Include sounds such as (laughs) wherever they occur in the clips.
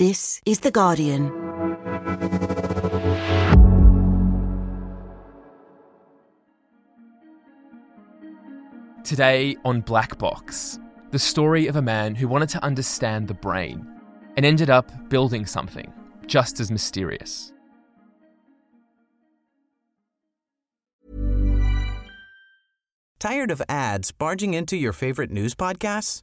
This is The Guardian. Today on Black Box, the story of a man who wanted to understand the brain and ended up building something just as mysterious. Tired of ads barging into your favorite news podcasts?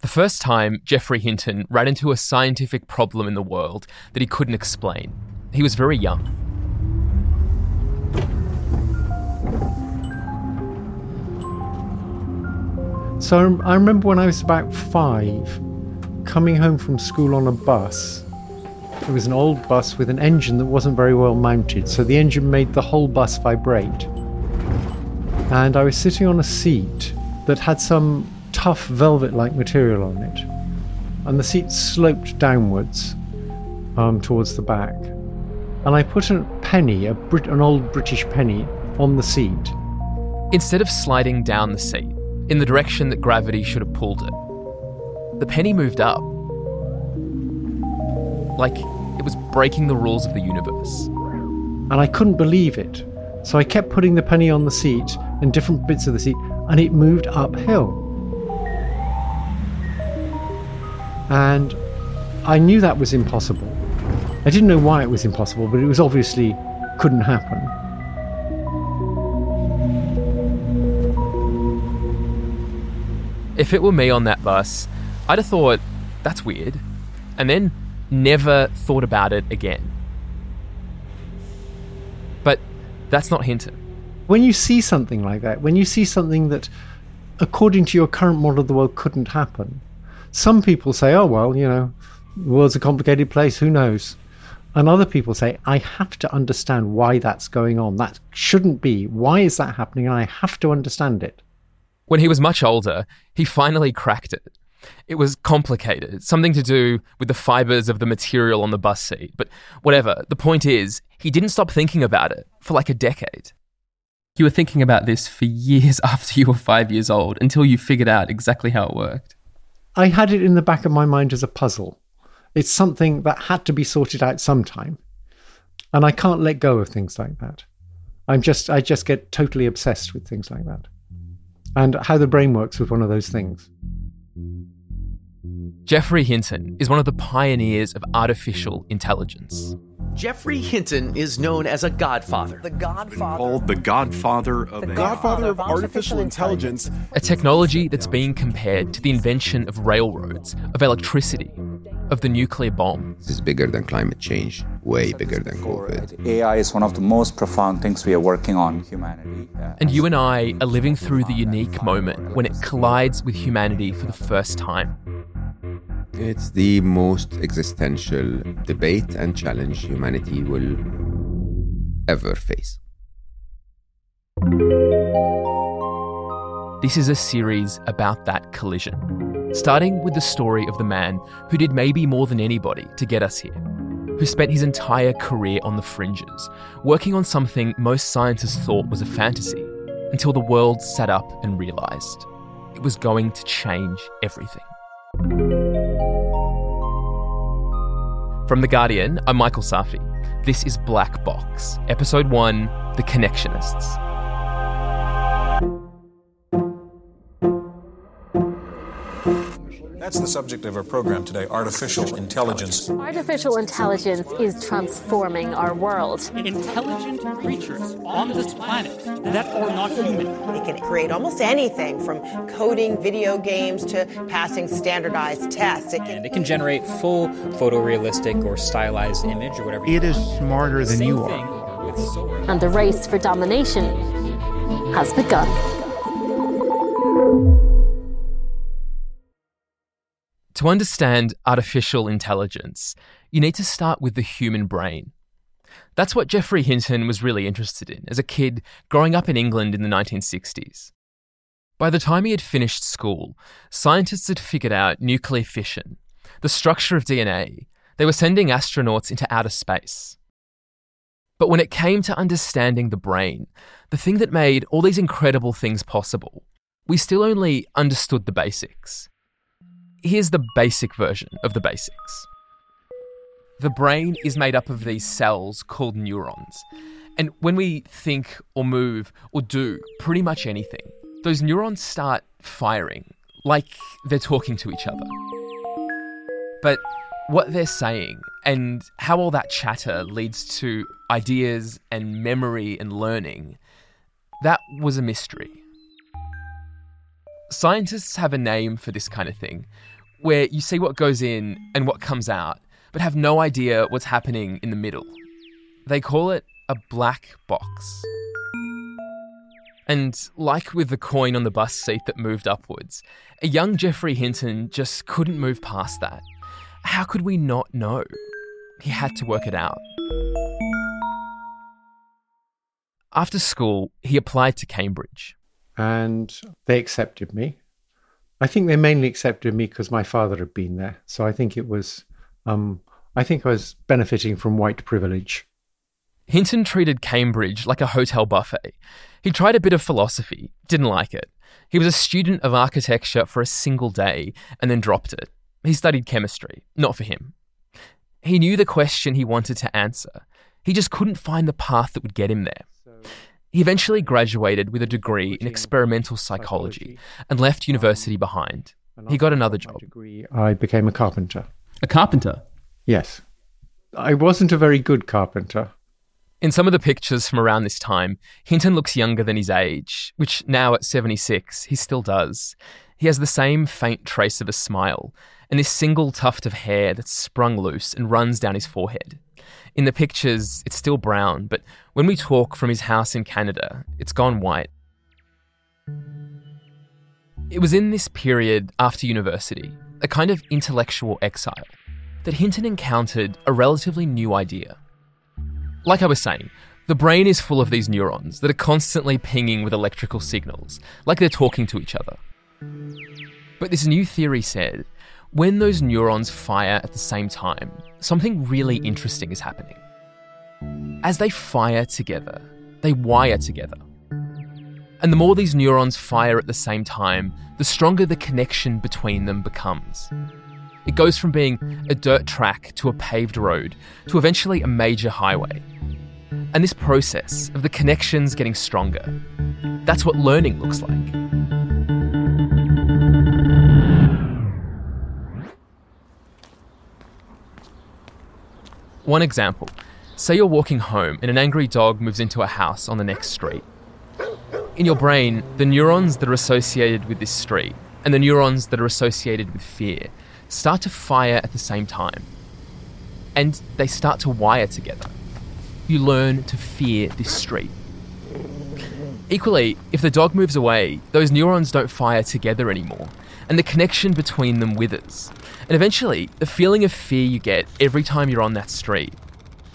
The first time Geoffrey Hinton ran into a scientific problem in the world that he couldn't explain, he was very young. So I remember when I was about five, coming home from school on a bus. It was an old bus with an engine that wasn't very well mounted, so the engine made the whole bus vibrate. And I was sitting on a seat that had some tough velvet like material on it. And the seat sloped downwards um, towards the back. And I put a penny, a Brit- an old British penny, on the seat. Instead of sliding down the seat in the direction that gravity should have pulled it, the penny moved up. Like it was breaking the rules of the universe. And I couldn't believe it. So I kept putting the penny on the seat and different bits of the seat, and it moved uphill. And I knew that was impossible. I didn't know why it was impossible, but it was obviously couldn't happen. If it were me on that bus, I'd have thought, that's weird, and then never thought about it again. But that's not Hinton. When you see something like that, when you see something that, according to your current model of the world, couldn't happen, some people say, oh, well, you know, the world's a complicated place, who knows? And other people say, I have to understand why that's going on. That shouldn't be. Why is that happening? And I have to understand it. When he was much older, he finally cracked it. It was complicated, something to do with the fibers of the material on the bus seat. But whatever, the point is, he didn't stop thinking about it for like a decade. You were thinking about this for years (laughs) after you were five years old until you figured out exactly how it worked. I had it in the back of my mind as a puzzle. It's something that had to be sorted out sometime. And I can't let go of things like that. I'm just I just get totally obsessed with things like that. And how the brain works was one of those things. Geoffrey Hinton is one of the pioneers of artificial intelligence. Geoffrey Hinton is known as a godfather. The godfather. Called the godfather of The AI. godfather of artificial intelligence. A technology that's being compared to the invention of railroads, of electricity, of the nuclear bomb. This is bigger than climate change, way bigger than COVID. AI is one of the most profound things we are working on humanity. And you and I are living through the unique moment when it collides with humanity for the first time. It's the most existential debate and challenge humanity will ever face. This is a series about that collision, starting with the story of the man who did maybe more than anybody to get us here, who spent his entire career on the fringes, working on something most scientists thought was a fantasy, until the world sat up and realised it was going to change everything. From The Guardian, I'm Michael Safi. This is Black Box, Episode 1 The Connectionists. That's the subject of our program today artificial intelligence. Artificial intelligence is transforming our world. Intelligent creatures on this planet that are not human. It can create almost anything from coding video games to passing standardized tests. It can, and it can generate full photorealistic or stylized image or whatever. It is smarter than you are. And the race for domination has begun. To understand artificial intelligence, you need to start with the human brain. That's what Geoffrey Hinton was really interested in as a kid growing up in England in the 1960s. By the time he had finished school, scientists had figured out nuclear fission, the structure of DNA. They were sending astronauts into outer space. But when it came to understanding the brain, the thing that made all these incredible things possible, we still only understood the basics. Here's the basic version of the basics. The brain is made up of these cells called neurons. And when we think or move or do pretty much anything, those neurons start firing like they're talking to each other. But what they're saying and how all that chatter leads to ideas and memory and learning, that was a mystery. Scientists have a name for this kind of thing, where you see what goes in and what comes out, but have no idea what's happening in the middle. They call it a black box. And like with the coin on the bus seat that moved upwards, a young Geoffrey Hinton just couldn't move past that. How could we not know? He had to work it out. After school, he applied to Cambridge. And they accepted me. I think they mainly accepted me because my father had been there. So I think it was, um, I think I was benefiting from white privilege. Hinton treated Cambridge like a hotel buffet. He tried a bit of philosophy, didn't like it. He was a student of architecture for a single day and then dropped it. He studied chemistry, not for him. He knew the question he wanted to answer. He just couldn't find the path that would get him there. He eventually graduated with a degree in experimental psychology and left university behind. He got another job. I became a carpenter. A carpenter? Yes. I wasn't a very good carpenter. In some of the pictures from around this time, Hinton looks younger than his age, which now at 76, he still does. He has the same faint trace of a smile and this single tuft of hair that's sprung loose and runs down his forehead. In the pictures, it's still brown, but when we talk from his house in Canada, it's gone white. It was in this period after university, a kind of intellectual exile, that Hinton encountered a relatively new idea. Like I was saying, the brain is full of these neurons that are constantly pinging with electrical signals, like they're talking to each other. But this new theory said when those neurons fire at the same time, something really interesting is happening. As they fire together, they wire together. And the more these neurons fire at the same time, the stronger the connection between them becomes. It goes from being a dirt track to a paved road to eventually a major highway. And this process of the connections getting stronger, that's what learning looks like. One example say you're walking home and an angry dog moves into a house on the next street. In your brain, the neurons that are associated with this street and the neurons that are associated with fear start to fire at the same time. And they start to wire together. You learn to fear this street. Equally, if the dog moves away, those neurons don't fire together anymore, and the connection between them withers. And eventually, the feeling of fear you get every time you're on that street,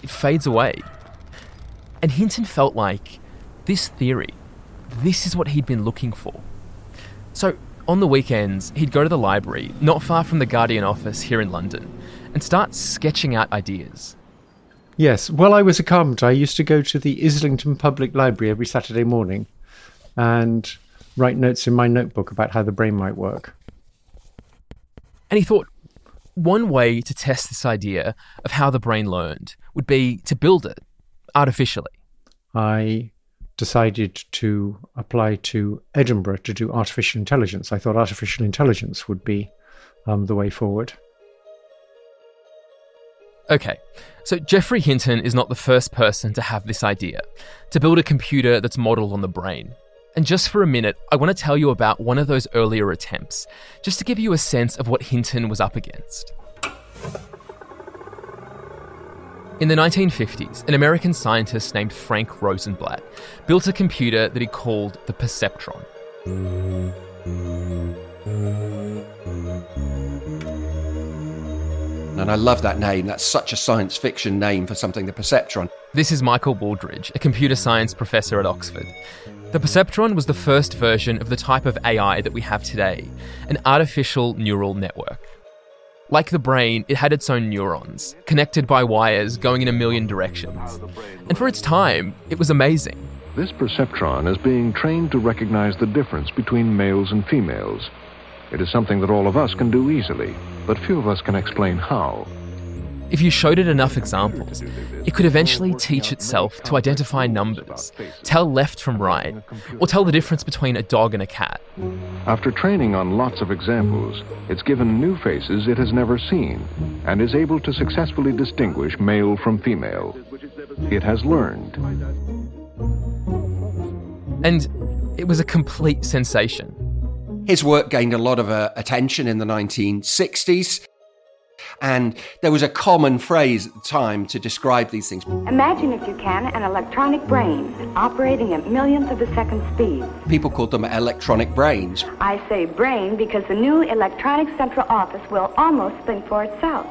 it fades away. And Hinton felt like this theory, this is what he'd been looking for. So, on the weekends, he'd go to the library, not far from the Guardian office here in London, and start sketching out ideas. Yes, while I was a carpenter, I used to go to the Islington Public Library every Saturday morning and write notes in my notebook about how the brain might work. And he thought, one way to test this idea of how the brain learned would be to build it artificially. I decided to apply to Edinburgh to do artificial intelligence. I thought artificial intelligence would be um, the way forward. Okay, so Geoffrey Hinton is not the first person to have this idea to build a computer that's modeled on the brain. And just for a minute, I want to tell you about one of those earlier attempts, just to give you a sense of what Hinton was up against. In the 1950s, an American scientist named Frank Rosenblatt built a computer that he called the Perceptron. And I love that name. That's such a science fiction name for something, the Perceptron. This is Michael Wooldridge, a computer science professor at Oxford. The perceptron was the first version of the type of AI that we have today, an artificial neural network. Like the brain, it had its own neurons, connected by wires going in a million directions. And for its time, it was amazing. This perceptron is being trained to recognize the difference between males and females. It is something that all of us can do easily, but few of us can explain how. If you showed it enough examples, it could eventually teach itself to identify numbers, tell left from right, or tell the difference between a dog and a cat. After training on lots of examples, it's given new faces it has never seen and is able to successfully distinguish male from female. It has learned. And it was a complete sensation. His work gained a lot of uh, attention in the 1960s. And there was a common phrase at the time to describe these things. Imagine, if you can, an electronic brain operating at millionths of a second speed. People called them electronic brains. I say brain because the new electronic central office will almost think for itself.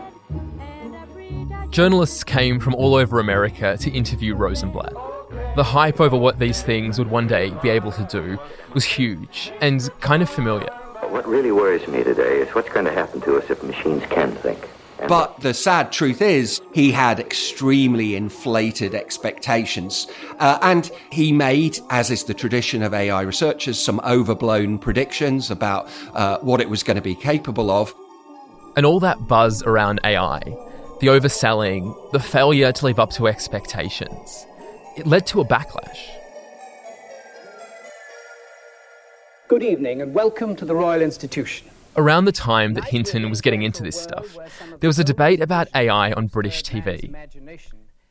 Journalists came from all over America to interview Rosenblatt. The hype over what these things would one day be able to do was huge and kind of familiar. What really worries me today is what's going to happen to us if machines can think. But the sad truth is, he had extremely inflated expectations. Uh, and he made, as is the tradition of AI researchers, some overblown predictions about uh, what it was going to be capable of. And all that buzz around AI, the overselling, the failure to live up to expectations, it led to a backlash. Good evening and welcome to the Royal Institution. Around the time that Hinton was getting into this stuff, there was a debate about AI on British TV.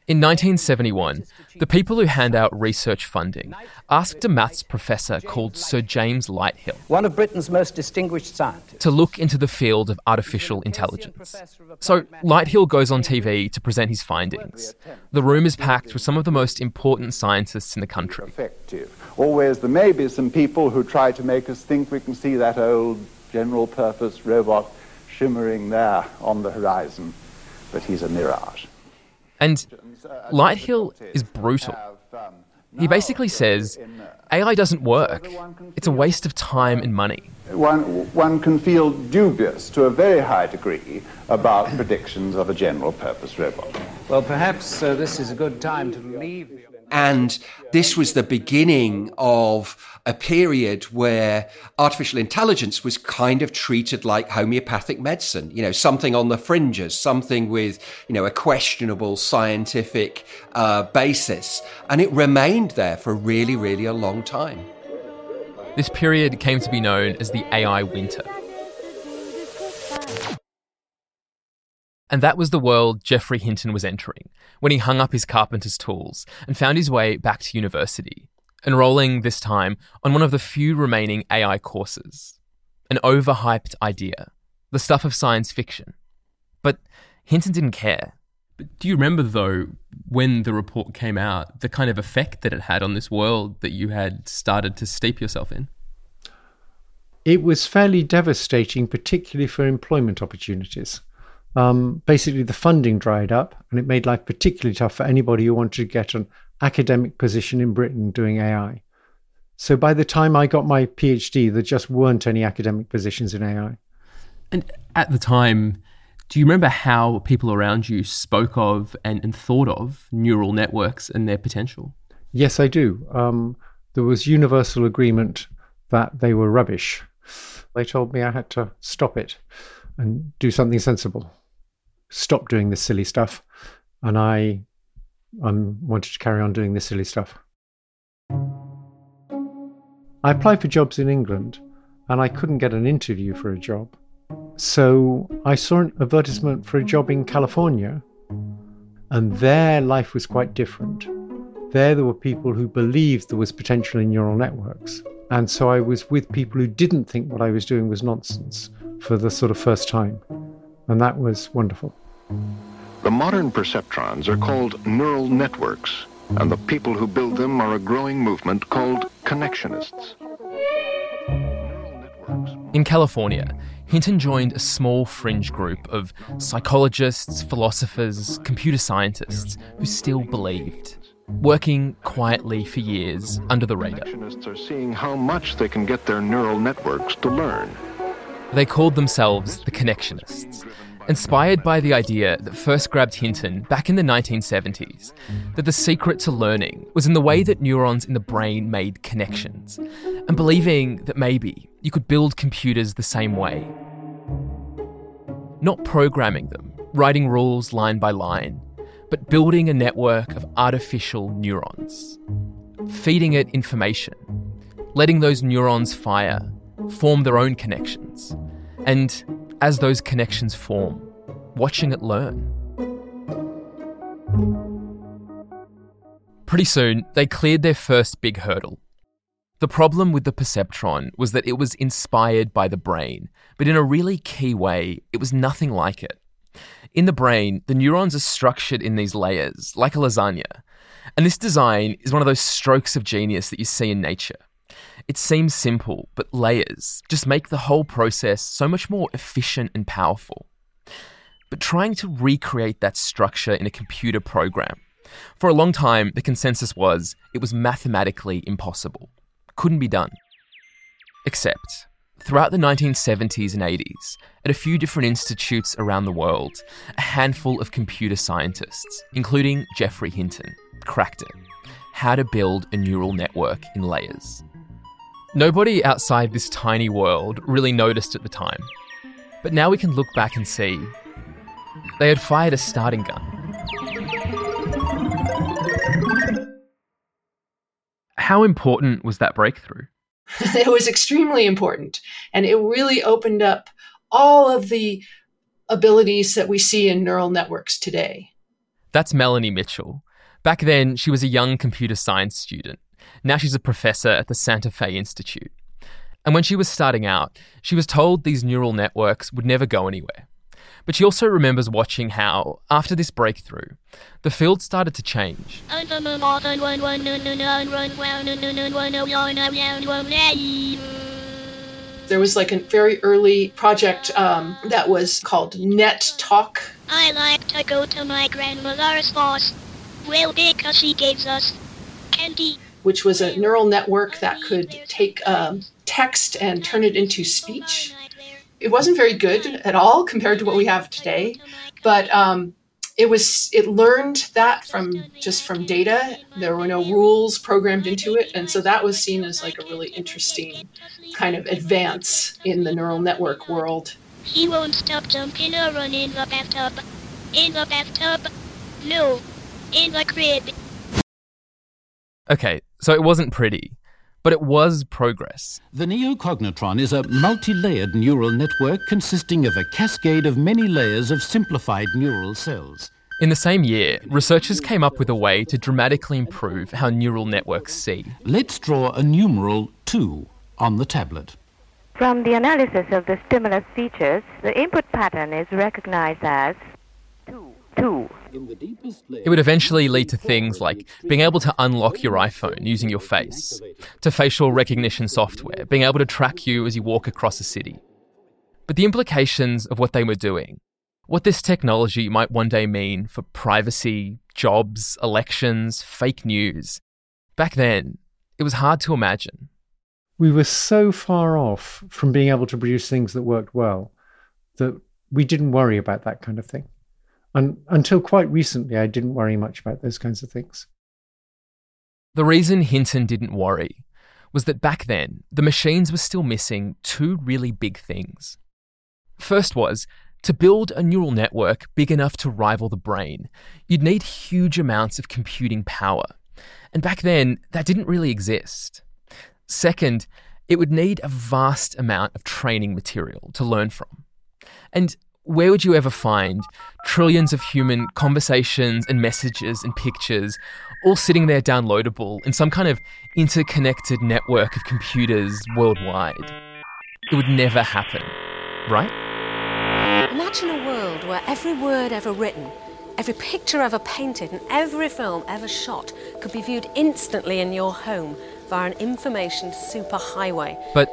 In 1971, the people who hand out research funding asked a maths professor called Sir James Lighthill, one of Britain's most distinguished scientists, to look into the field of artificial intelligence. So Lighthill goes on TV to present his findings. The room is packed with some of the most important scientists in the country. Effective. Always there may be some people who try to make us think we can see that old general purpose robot shimmering there on the horizon, but he's a mirage. And Lighthill is brutal. He basically says AI doesn't work. It's a waste of time and money. One, one can feel dubious to a very high degree about predictions of a general purpose robot. Well, perhaps uh, this is a good time to leave. And this was the beginning of a period where artificial intelligence was kind of treated like homeopathic medicine, you know, something on the fringes, something with, you know, a questionable scientific uh, basis. And it remained there for really, really a long time. This period came to be known as the AI winter. And that was the world Geoffrey Hinton was entering when he hung up his carpenter's tools and found his way back to university, enrolling this time on one of the few remaining AI courses. An overhyped idea, the stuff of science fiction. But Hinton didn't care. But do you remember, though, when the report came out, the kind of effect that it had on this world that you had started to steep yourself in? It was fairly devastating, particularly for employment opportunities. Um, basically, the funding dried up, and it made life particularly tough for anybody who wanted to get an academic position in Britain doing AI. So by the time I got my PhD, there just weren't any academic positions in AI. And at the time, do you remember how people around you spoke of and, and thought of neural networks and their potential? Yes, I do. Um, there was universal agreement that they were rubbish. They told me I had to stop it and do something sensible. Stop doing this silly stuff. And I um, wanted to carry on doing this silly stuff. I applied for jobs in England and I couldn't get an interview for a job. So I saw an advertisement for a job in California, and there life was quite different. There, there were people who believed there was potential in neural networks. And so I was with people who didn't think what I was doing was nonsense for the sort of first time. And that was wonderful. The modern perceptrons are called neural networks, and the people who build them are a growing movement called connectionists. In California, Hinton joined a small fringe group of psychologists, philosophers, computer scientists who still believed, working quietly for years under the radar. Connectionists are seeing how much they can get their neural networks to learn. They called themselves the Connectionists, inspired by the idea that first grabbed Hinton back in the 1970s that the secret to learning was in the way that neurons in the brain made connections, and believing that maybe you could build computers the same way. Not programming them, writing rules line by line, but building a network of artificial neurons, feeding it information, letting those neurons fire, form their own connections, and as those connections form, watching it learn. Pretty soon, they cleared their first big hurdle. The problem with the perceptron was that it was inspired by the brain, but in a really key way, it was nothing like it. In the brain, the neurons are structured in these layers, like a lasagna. And this design is one of those strokes of genius that you see in nature. It seems simple, but layers just make the whole process so much more efficient and powerful. But trying to recreate that structure in a computer program, for a long time, the consensus was it was mathematically impossible. Couldn't be done. Except, throughout the 1970s and 80s, at a few different institutes around the world, a handful of computer scientists, including Geoffrey Hinton, cracked it how to build a neural network in layers. Nobody outside this tiny world really noticed at the time. But now we can look back and see they had fired a starting gun. How important was that breakthrough? (laughs) it was extremely important. And it really opened up all of the abilities that we see in neural networks today. That's Melanie Mitchell. Back then, she was a young computer science student. Now she's a professor at the Santa Fe Institute. And when she was starting out, she was told these neural networks would never go anywhere. But she also remembers watching how, after this breakthrough, the field started to change. There was like a very early project um, that was called Net Talk. I like to go to my grandmother's house. Well, because she gave us candy. Which was a neural network that could take um, text and turn it into speech. It wasn't very good at all compared to what we have today, but um, it was. It learned that from just from data. There were no rules programmed into it, and so that was seen as like a really interesting kind of advance in the neural network world. He won't stop jumping or run in the bathtub. In the bathtub. No. In the crib. Okay, so it wasn't pretty, but it was progress. The neocognitron is a multi-layered neural network consisting of a cascade of many layers of simplified neural cells. In the same year, researchers came up with a way to dramatically improve how neural networks see. Let's draw a numeral 2 on the tablet. From the analysis of the stimulus features, the input pattern is recognized as 2. 2. It would eventually lead to things like being able to unlock your iPhone using your face, to facial recognition software, being able to track you as you walk across a city. But the implications of what they were doing, what this technology might one day mean for privacy, jobs, elections, fake news, back then, it was hard to imagine. We were so far off from being able to produce things that worked well that we didn't worry about that kind of thing. And until quite recently, I didn't worry much about those kinds of things. The reason Hinton didn't worry was that back then, the machines were still missing two really big things. First was to build a neural network big enough to rival the brain, you'd need huge amounts of computing power. And back then, that didn't really exist. Second, it would need a vast amount of training material to learn from. And where would you ever find trillions of human conversations and messages and pictures all sitting there downloadable in some kind of interconnected network of computers worldwide? It would never happen, right? Imagine a world where every word ever written, every picture ever painted, and every film ever shot could be viewed instantly in your home via an information superhighway. But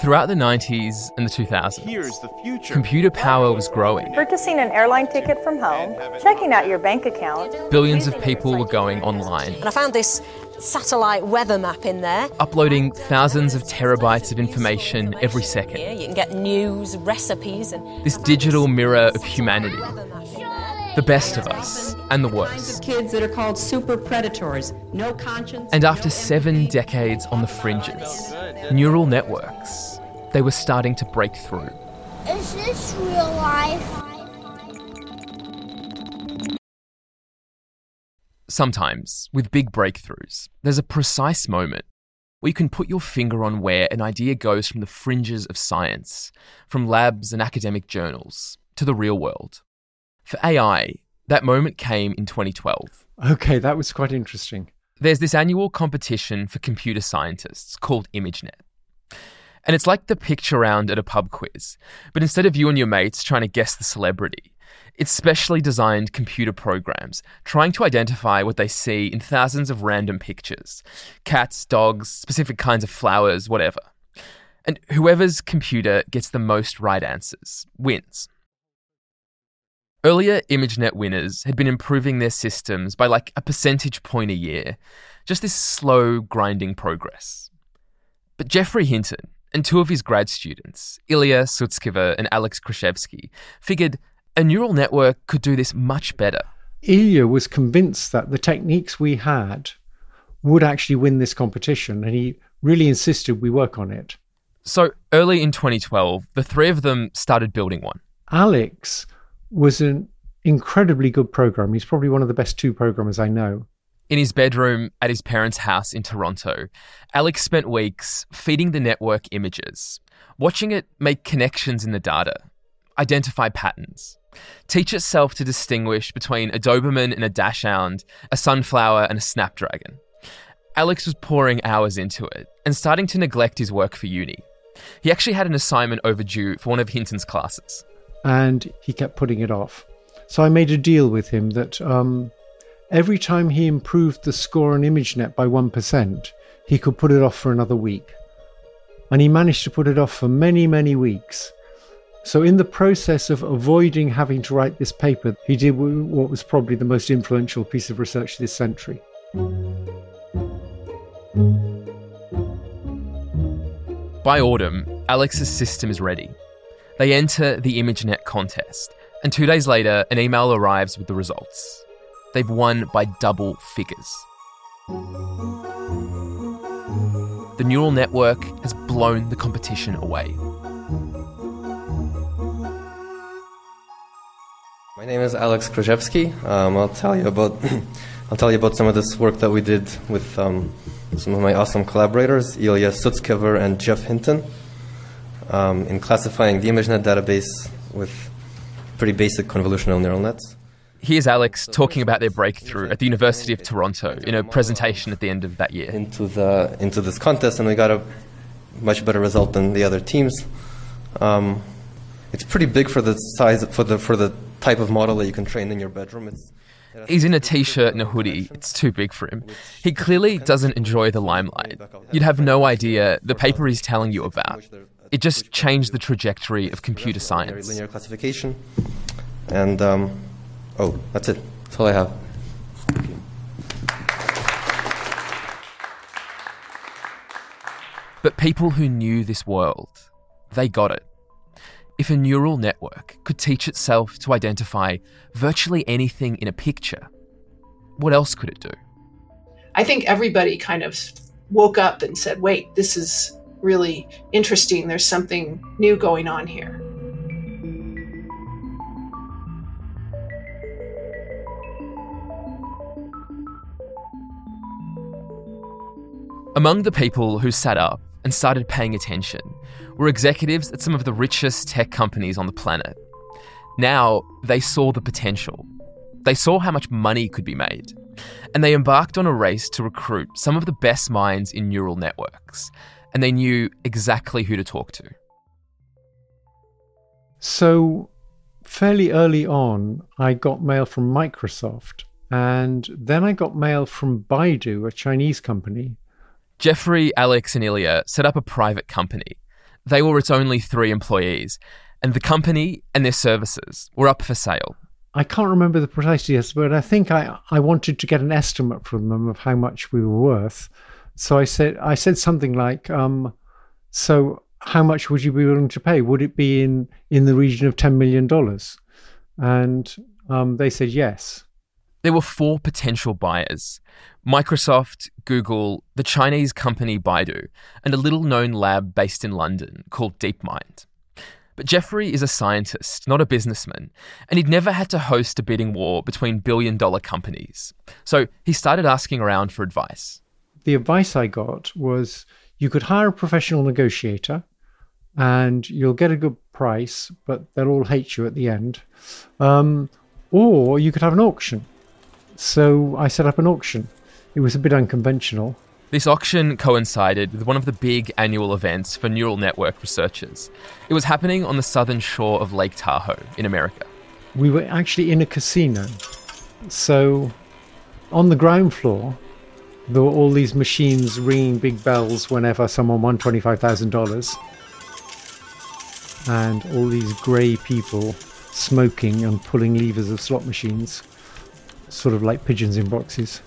Throughout the 90s and the 2000s, Here's the future. computer power was growing. Purchasing an airline ticket from home, checking out your bank account. Billions of people were going online, And I found this satellite weather map in there. uploading thousands of terabytes of information every Here second. you can get news, recipes, and This digital mirror of humanity. The best of us and the worst. Kids that are called super predators, no conscience. And after seven decades on the fringes, neural networks, they were starting to break through. Is this real life? Sometimes, with big breakthroughs, there's a precise moment where you can put your finger on where an idea goes from the fringes of science, from labs and academic journals, to the real world. For AI, that moment came in 2012. Okay, that was quite interesting. There's this annual competition for computer scientists called ImageNet. And it's like the picture round at a pub quiz, but instead of you and your mates trying to guess the celebrity, it's specially designed computer programs trying to identify what they see in thousands of random pictures cats, dogs, specific kinds of flowers, whatever. And whoever's computer gets the most right answers wins. Earlier ImageNet winners had been improving their systems by like a percentage point a year, just this slow, grinding progress. But Geoffrey Hinton and two of his grad students, Ilya Sutskever and Alex Krizhevsky, figured a neural network could do this much better. Ilya was convinced that the techniques we had would actually win this competition, and he really insisted we work on it. So early in 2012, the three of them started building one. Alex was an incredibly good programmer. He's probably one of the best two programmers I know. In his bedroom at his parents' house in Toronto, Alex spent weeks feeding the network images, watching it make connections in the data, identify patterns, teach itself to distinguish between a Doberman and a Dachshund, a sunflower and a snapdragon. Alex was pouring hours into it and starting to neglect his work for uni. He actually had an assignment overdue for one of Hinton's classes. And he kept putting it off. So I made a deal with him that um, every time he improved the score on ImageNet by 1%, he could put it off for another week. And he managed to put it off for many, many weeks. So, in the process of avoiding having to write this paper, he did what was probably the most influential piece of research this century. By autumn, Alex's system is ready. They enter the ImageNet contest, and two days later, an email arrives with the results. They've won by double figures. The neural network has blown the competition away. My name is Alex Krizhevsky. Um, I'll tell you about (clears throat) I'll tell you about some of this work that we did with um, some of my awesome collaborators, Ilya Sutskever and Jeff Hinton, um, in classifying the ImageNet database with pretty basic convolutional neural nets. Here's Alex talking about their breakthrough at the University of Toronto in a presentation at the end of that year. Into the into this contest, and we got a much better result than the other teams. Um, it's pretty big for the size for the for the type of model that you can train in your bedroom. It's He's in a t shirt and a hoodie. It's too big for him. He clearly doesn't enjoy the limelight. You'd have no idea the paper he's telling you about. It just changed the trajectory of computer science. linear classification, and um, oh, that's it. That's all I have. But people who knew this world, they got it. If a neural network could teach itself to identify virtually anything in a picture, what else could it do? I think everybody kind of woke up and said, wait, this is really interesting. There's something new going on here. Among the people who sat up and started paying attention were executives at some of the richest tech companies on the planet. Now they saw the potential. They saw how much money could be made. And they embarked on a race to recruit some of the best minds in neural networks. And they knew exactly who to talk to. So, fairly early on, I got mail from Microsoft, and then I got mail from Baidu, a Chinese company. Geoffrey, Alex, and Ilya set up a private company. they were its only three employees, and the company and their services were up for sale. I can't remember the precise but I think I, I wanted to get an estimate from them of how much we were worth. So I said I said something like, um, "So how much would you be willing to pay? Would it be in in the region of ten million dollars?" And um, they said yes. There were four potential buyers Microsoft, Google, the Chinese company Baidu, and a little known lab based in London called DeepMind. But Geoffrey is a scientist, not a businessman, and he'd never had to host a bidding war between billion dollar companies. So he started asking around for advice. The advice I got was you could hire a professional negotiator and you'll get a good price, but they'll all hate you at the end. Um, or you could have an auction. So I set up an auction. It was a bit unconventional. This auction coincided with one of the big annual events for neural network researchers. It was happening on the southern shore of Lake Tahoe in America. We were actually in a casino. So on the ground floor, there were all these machines ringing big bells whenever someone won $25,000. And all these grey people smoking and pulling levers of slot machines, sort of like pigeons in boxes.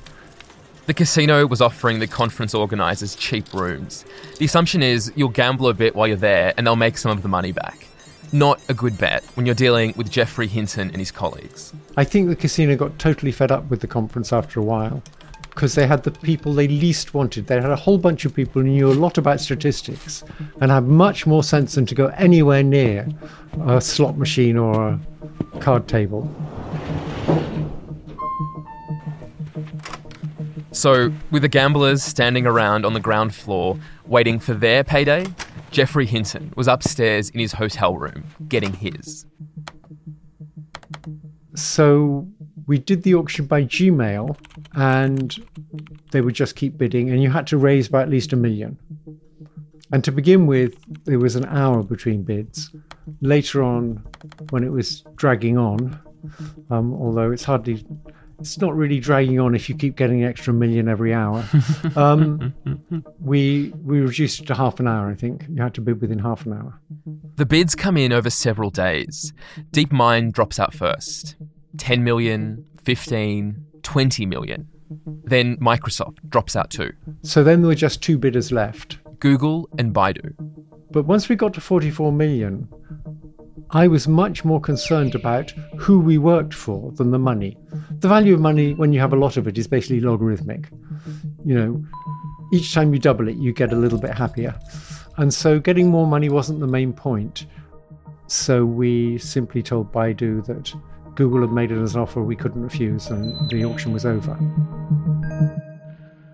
The casino was offering the conference organisers cheap rooms. The assumption is you'll gamble a bit while you're there and they'll make some of the money back. Not a good bet when you're dealing with Geoffrey Hinton and his colleagues. I think the casino got totally fed up with the conference after a while because they had the people they least wanted. They had a whole bunch of people who knew a lot about statistics and had much more sense than to go anywhere near a slot machine or a card table. So, with the gamblers standing around on the ground floor waiting for their payday, Geoffrey Hinton was upstairs in his hotel room getting his. So, we did the auction by Gmail and they would just keep bidding, and you had to raise by at least a million. And to begin with, there was an hour between bids. Later on, when it was dragging on, um, although it's hardly it's not really dragging on if you keep getting an extra million every hour. (laughs) Um, we we reduced it to half an hour. I think you had to bid within half an hour. The bids come in over several days. DeepMind drops out first. 10 million, 15, 20 million. Then Microsoft drops out too. So then there were just two bidders left Google and Baidu. But once we got to 44 million, I was much more concerned about who we worked for than the money. The value of money, when you have a lot of it, is basically logarithmic. You know, each time you double it, you get a little bit happier. And so getting more money wasn't the main point. So we simply told Baidu that Google had made it as an offer we couldn't refuse, and the auction was over.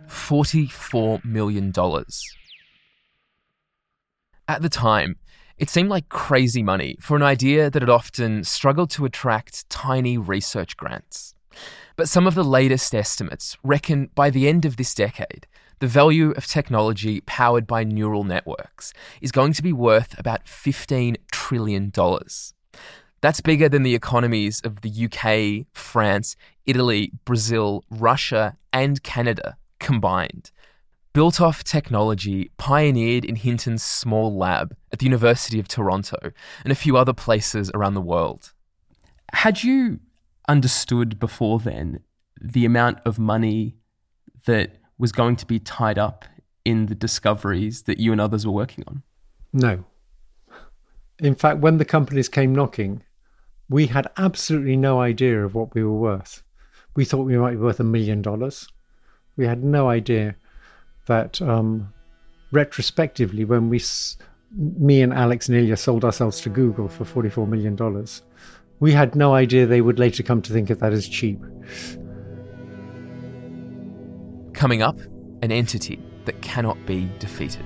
$44 million. At the time, it seemed like crazy money for an idea that had often struggled to attract tiny research grants. But some of the latest estimates reckon by the end of this decade, the value of technology powered by neural networks is going to be worth about $15 trillion. That's bigger than the economies of the UK, France, Italy, Brazil, Russia, and Canada combined. Built off technology pioneered in Hinton's small lab at the University of Toronto and a few other places around the world. Had you understood before then the amount of money that was going to be tied up in the discoveries that you and others were working on? No. In fact, when the companies came knocking, we had absolutely no idea of what we were worth. We thought we might be worth a million dollars. We had no idea that um, retrospectively, when we, me and Alex and Ilya sold ourselves to Google for $44 million, we had no idea they would later come to think of that as cheap. Coming up, an entity that cannot be defeated.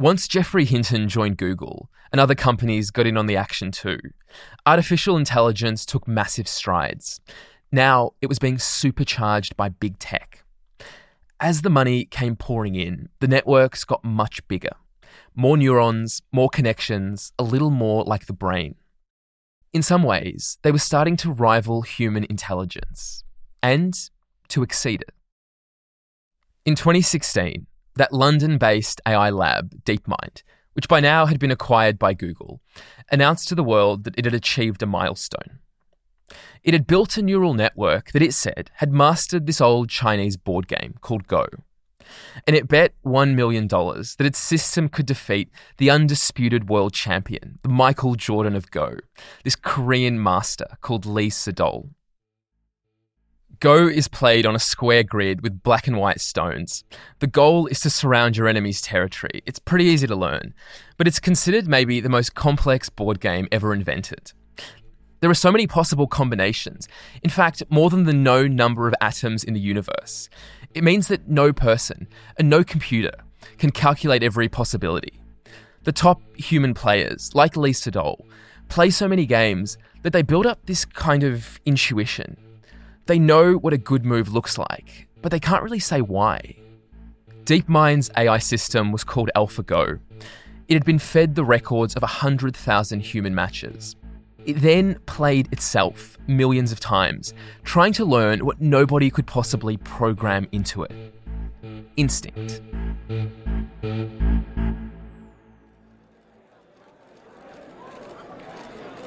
Once Geoffrey Hinton joined Google, and other companies got in on the action too, artificial intelligence took massive strides. Now it was being supercharged by big tech. As the money came pouring in, the networks got much bigger. More neurons, more connections, a little more like the brain. In some ways, they were starting to rival human intelligence and to exceed it. In 2016, that London based AI lab, DeepMind, which by now had been acquired by Google, announced to the world that it had achieved a milestone. It had built a neural network that it said had mastered this old Chinese board game called Go. And it bet $1 million that its system could defeat the undisputed world champion, the Michael Jordan of Go, this Korean master called Lee Sedol. Go is played on a square grid with black and white stones. The goal is to surround your enemy's territory. It's pretty easy to learn, but it's considered maybe the most complex board game ever invented. There are so many possible combinations. In fact, more than the known number of atoms in the universe. It means that no person and no computer can calculate every possibility. The top human players, like Lee Sedol, play so many games that they build up this kind of intuition. They know what a good move looks like, but they can't really say why. DeepMind's AI system was called AlphaGo. It had been fed the records of 100,000 human matches. It then played itself millions of times, trying to learn what nobody could possibly program into it instinct.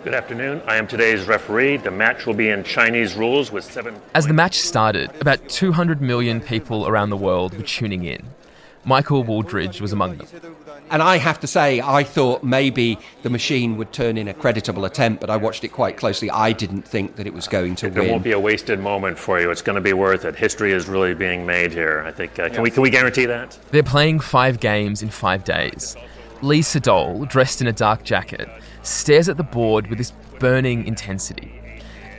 Good afternoon. I am today's referee. The match will be in Chinese rules with seven. As the match started, about 200 million people around the world were tuning in. Michael Wooldridge was among them. And I have to say, I thought maybe the machine would turn in a creditable attempt, but I watched it quite closely. I didn't think that it was going to There win. won't be a wasted moment for you. It's going to be worth it. History is really being made here. I think. Uh, can we can we guarantee that? They're playing five games in five days. Lee Sedol, dressed in a dark jacket, stares at the board with this burning intensity.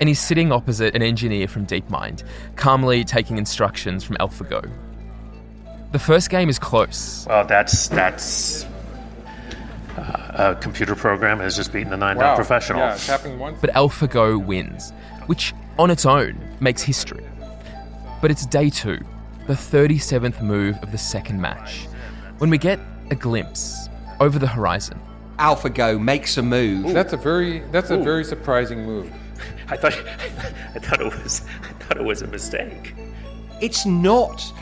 And he's sitting opposite an engineer from DeepMind, calmly taking instructions from AlphaGo. The first game is close. Well, that's that's. Uh, a computer program has just beaten a nine-dan Wow. professional. Yeah, it's happening once. But AlphaGo wins, which on its own makes history. But it's day two, the 37th move of the second match, when we get a glimpse over the horizon. AlphaGo makes a move. That's a very that's a very surprising move. (laughs) I thought (laughs) I thought it was I thought it was a mistake. It's not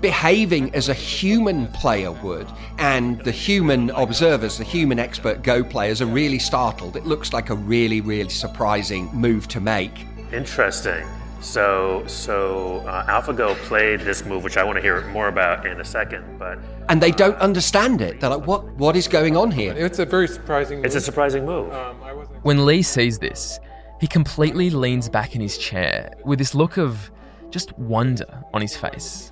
behaving as a human player would, and the human observers, the human expert Go players, are really startled. It looks like a really, really surprising move to make. Interesting. So so uh, AlphaGo played this move, which I want to hear more about in a second. But And they don't understand it. They're like, what, what is going on here? It's a very surprising move. it's a surprising move. Um, I wasn't When Lee sees this, he completely leans back in his chair with this look of just wonder on his face.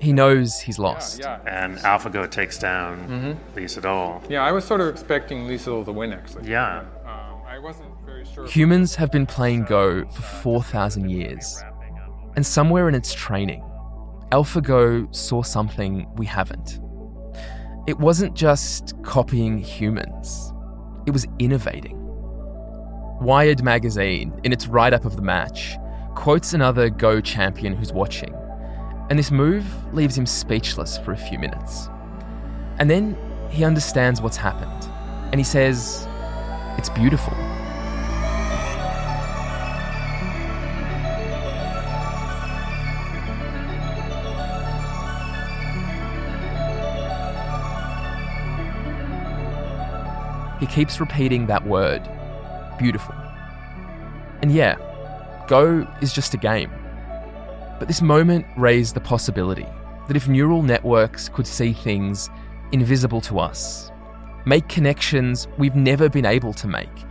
He knows he's lost. yeah. and AlphaGo takes down Mhm. Lee Sedol. Yeah, I was sort of expecting Lisa to win actually. Yeah. Humans have been playing Go for 4,000 years. And somewhere in its training, AlphaGo saw something we haven't. It wasn't just copying humans, it was innovating. Wired magazine, in its write up of the match, quotes another Go champion who's watching, and this move leaves him speechless for a few minutes. And then he understands what's happened, and he says, It's beautiful. He keeps repeating that word beautiful. And yeah, Go is just a game. But this moment raised the possibility that if neural networks could see things invisible to us, make connections we've never been able to make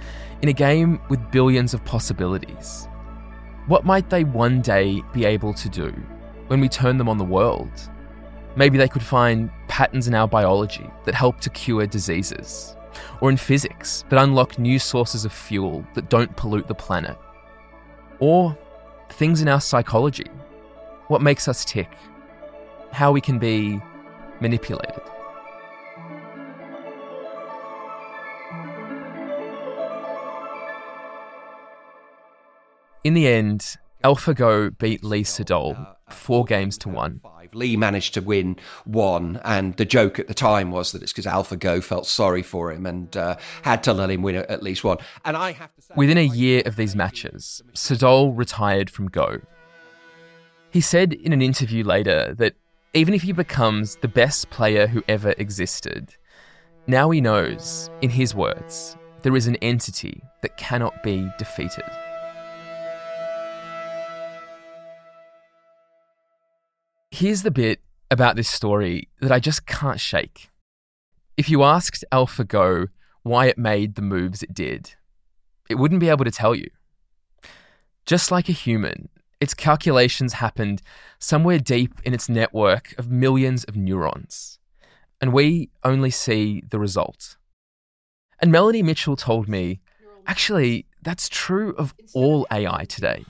in a game with billions of possibilities, what might they one day be able to do when we turn them on the world? Maybe they could find patterns in our biology that help to cure diseases, or in physics that unlock new sources of fuel that don't pollute the planet or things in our psychology, what makes us tick, how we can be manipulated. In the end, AlphaGo beat Lee Sedol four games to one. Lee managed to win one, and the joke at the time was that it's because AlphaGo felt sorry for him and uh, had to let him win at least one. And I have to say, within a year of these matches, Sedol retired from Go. He said in an interview later that even if he becomes the best player who ever existed, now he knows, in his words, there is an entity that cannot be defeated. Here's the bit about this story that I just can't shake. If you asked AlphaGo why it made the moves it did, it wouldn't be able to tell you. Just like a human, its calculations happened somewhere deep in its network of millions of neurons, and we only see the result. And Melanie Mitchell told me, actually, that's true of all AI today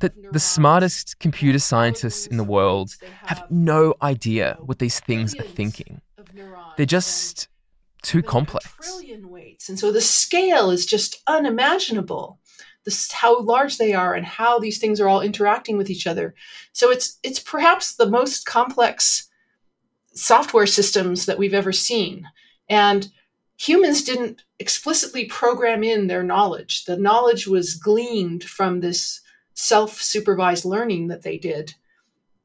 that the smartest computer scientists in the world have no idea what these things are thinking. They're just too complex. Trillion weights, and so the scale is just unimaginable. This, how large they are and how these things are all interacting with each other. So it's it's perhaps the most complex software systems that we've ever seen. And humans didn't explicitly program in their knowledge. The knowledge was gleaned from this self supervised learning that they did.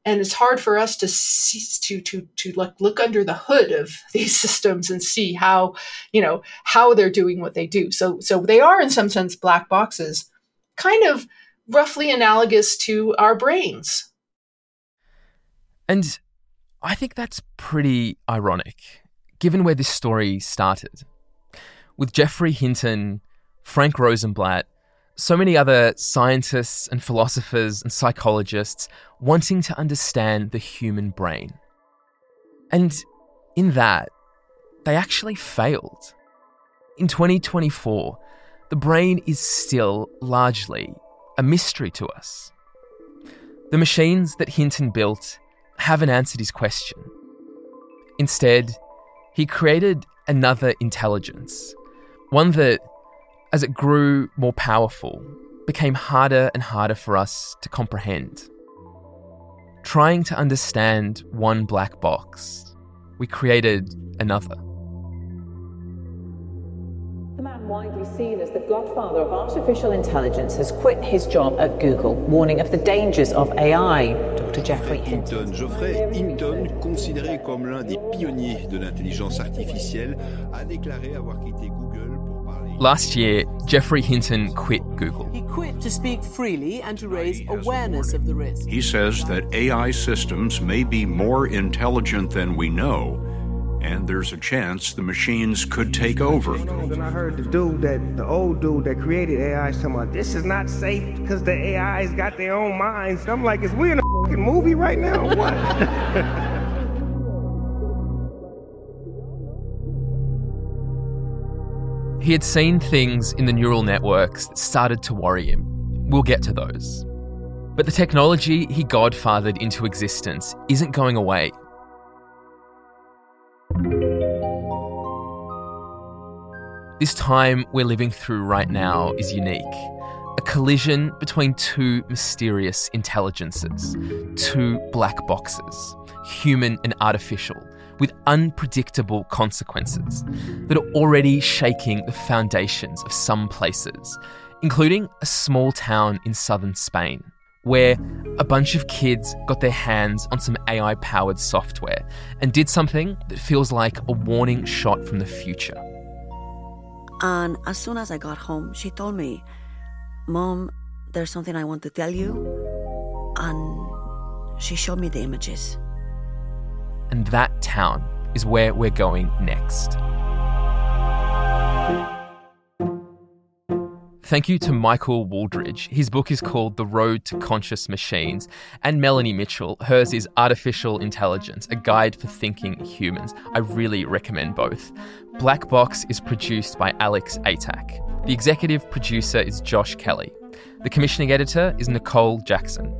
And it's hard for us to see, to to to look look under the hood of (laughs) these systems and see how you know how they're doing what they do. So so they are in some sense black boxes, kind of roughly analogous to our brains. And I think that's pretty ironic, given where this story started. With Geoffrey Hinton, Frank Rosenblatt, so many other scientists and philosophers and psychologists wanting to understand the human brain. And in that, they actually failed. In 2024, the brain is still largely a mystery to us. The machines that Hinton built haven't answered his question. Instead, he created another intelligence, one that as it grew more powerful, became harder and harder for us to comprehend. Trying to understand one black box, we created another. The man widely seen as the godfather of artificial intelligence has quit his job at Google, warning of the dangers of AI. Dr. Geoffrey Hinton. Geoffrey Hinton, considéré comme l'un des pionniers de l'intelligence artificielle, a déclaré avoir quitté Google. Last year, Geoffrey Hinton quit Google. He quit to speak freely and to raise awareness of the risk. He says that AI systems may be more intelligent than we know, and there's a chance the machines could take over. And I heard the dude that the old dude that created AI talking about this is not safe because the AI's got their own minds. I'm like, is we in a movie right now? What? (laughs) He had seen things in the neural networks that started to worry him. We'll get to those. But the technology he godfathered into existence isn't going away. This time we're living through right now is unique. A collision between two mysterious intelligences, two black boxes, human and artificial, with unpredictable consequences that are already shaking the foundations of some places, including a small town in southern Spain, where a bunch of kids got their hands on some AI powered software and did something that feels like a warning shot from the future. And as soon as I got home, she told me, Mom, there's something I want to tell you. And she showed me the images. And that town is where we're going next. Thank you to Michael Wooldridge. His book is called The Road to Conscious Machines, and Melanie Mitchell. Hers is Artificial Intelligence, a guide for thinking humans. I really recommend both. Black Box is produced by Alex Atack. The executive producer is Josh Kelly. The commissioning editor is Nicole Jackson.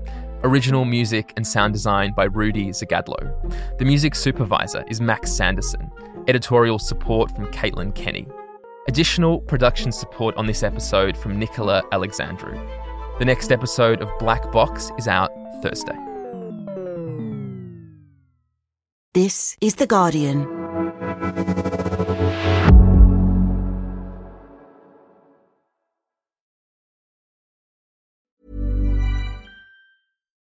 Original music and sound design by Rudy Zagadlo. The music supervisor is Max Sanderson. Editorial support from Caitlin Kenny. Additional production support on this episode from Nicola Alexandru. The next episode of Black Box is out Thursday. This is The Guardian.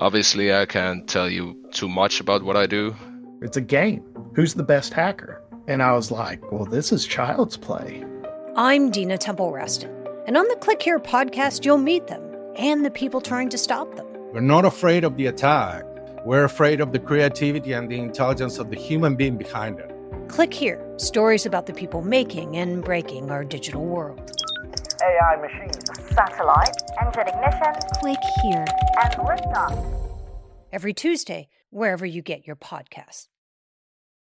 Obviously, I can't tell you too much about what I do. It's a game. Who's the best hacker? And I was like, well, this is child's play. I'm Dina Temple Raston, and on the Click Here podcast, you'll meet them and the people trying to stop them. We're not afraid of the attack. We're afraid of the creativity and the intelligence of the human being behind it. Click Here stories about the people making and breaking our digital world. AI machines, satellite, engine ignition, Click Here. and liftoff. Every Tuesday, wherever you get your podcasts.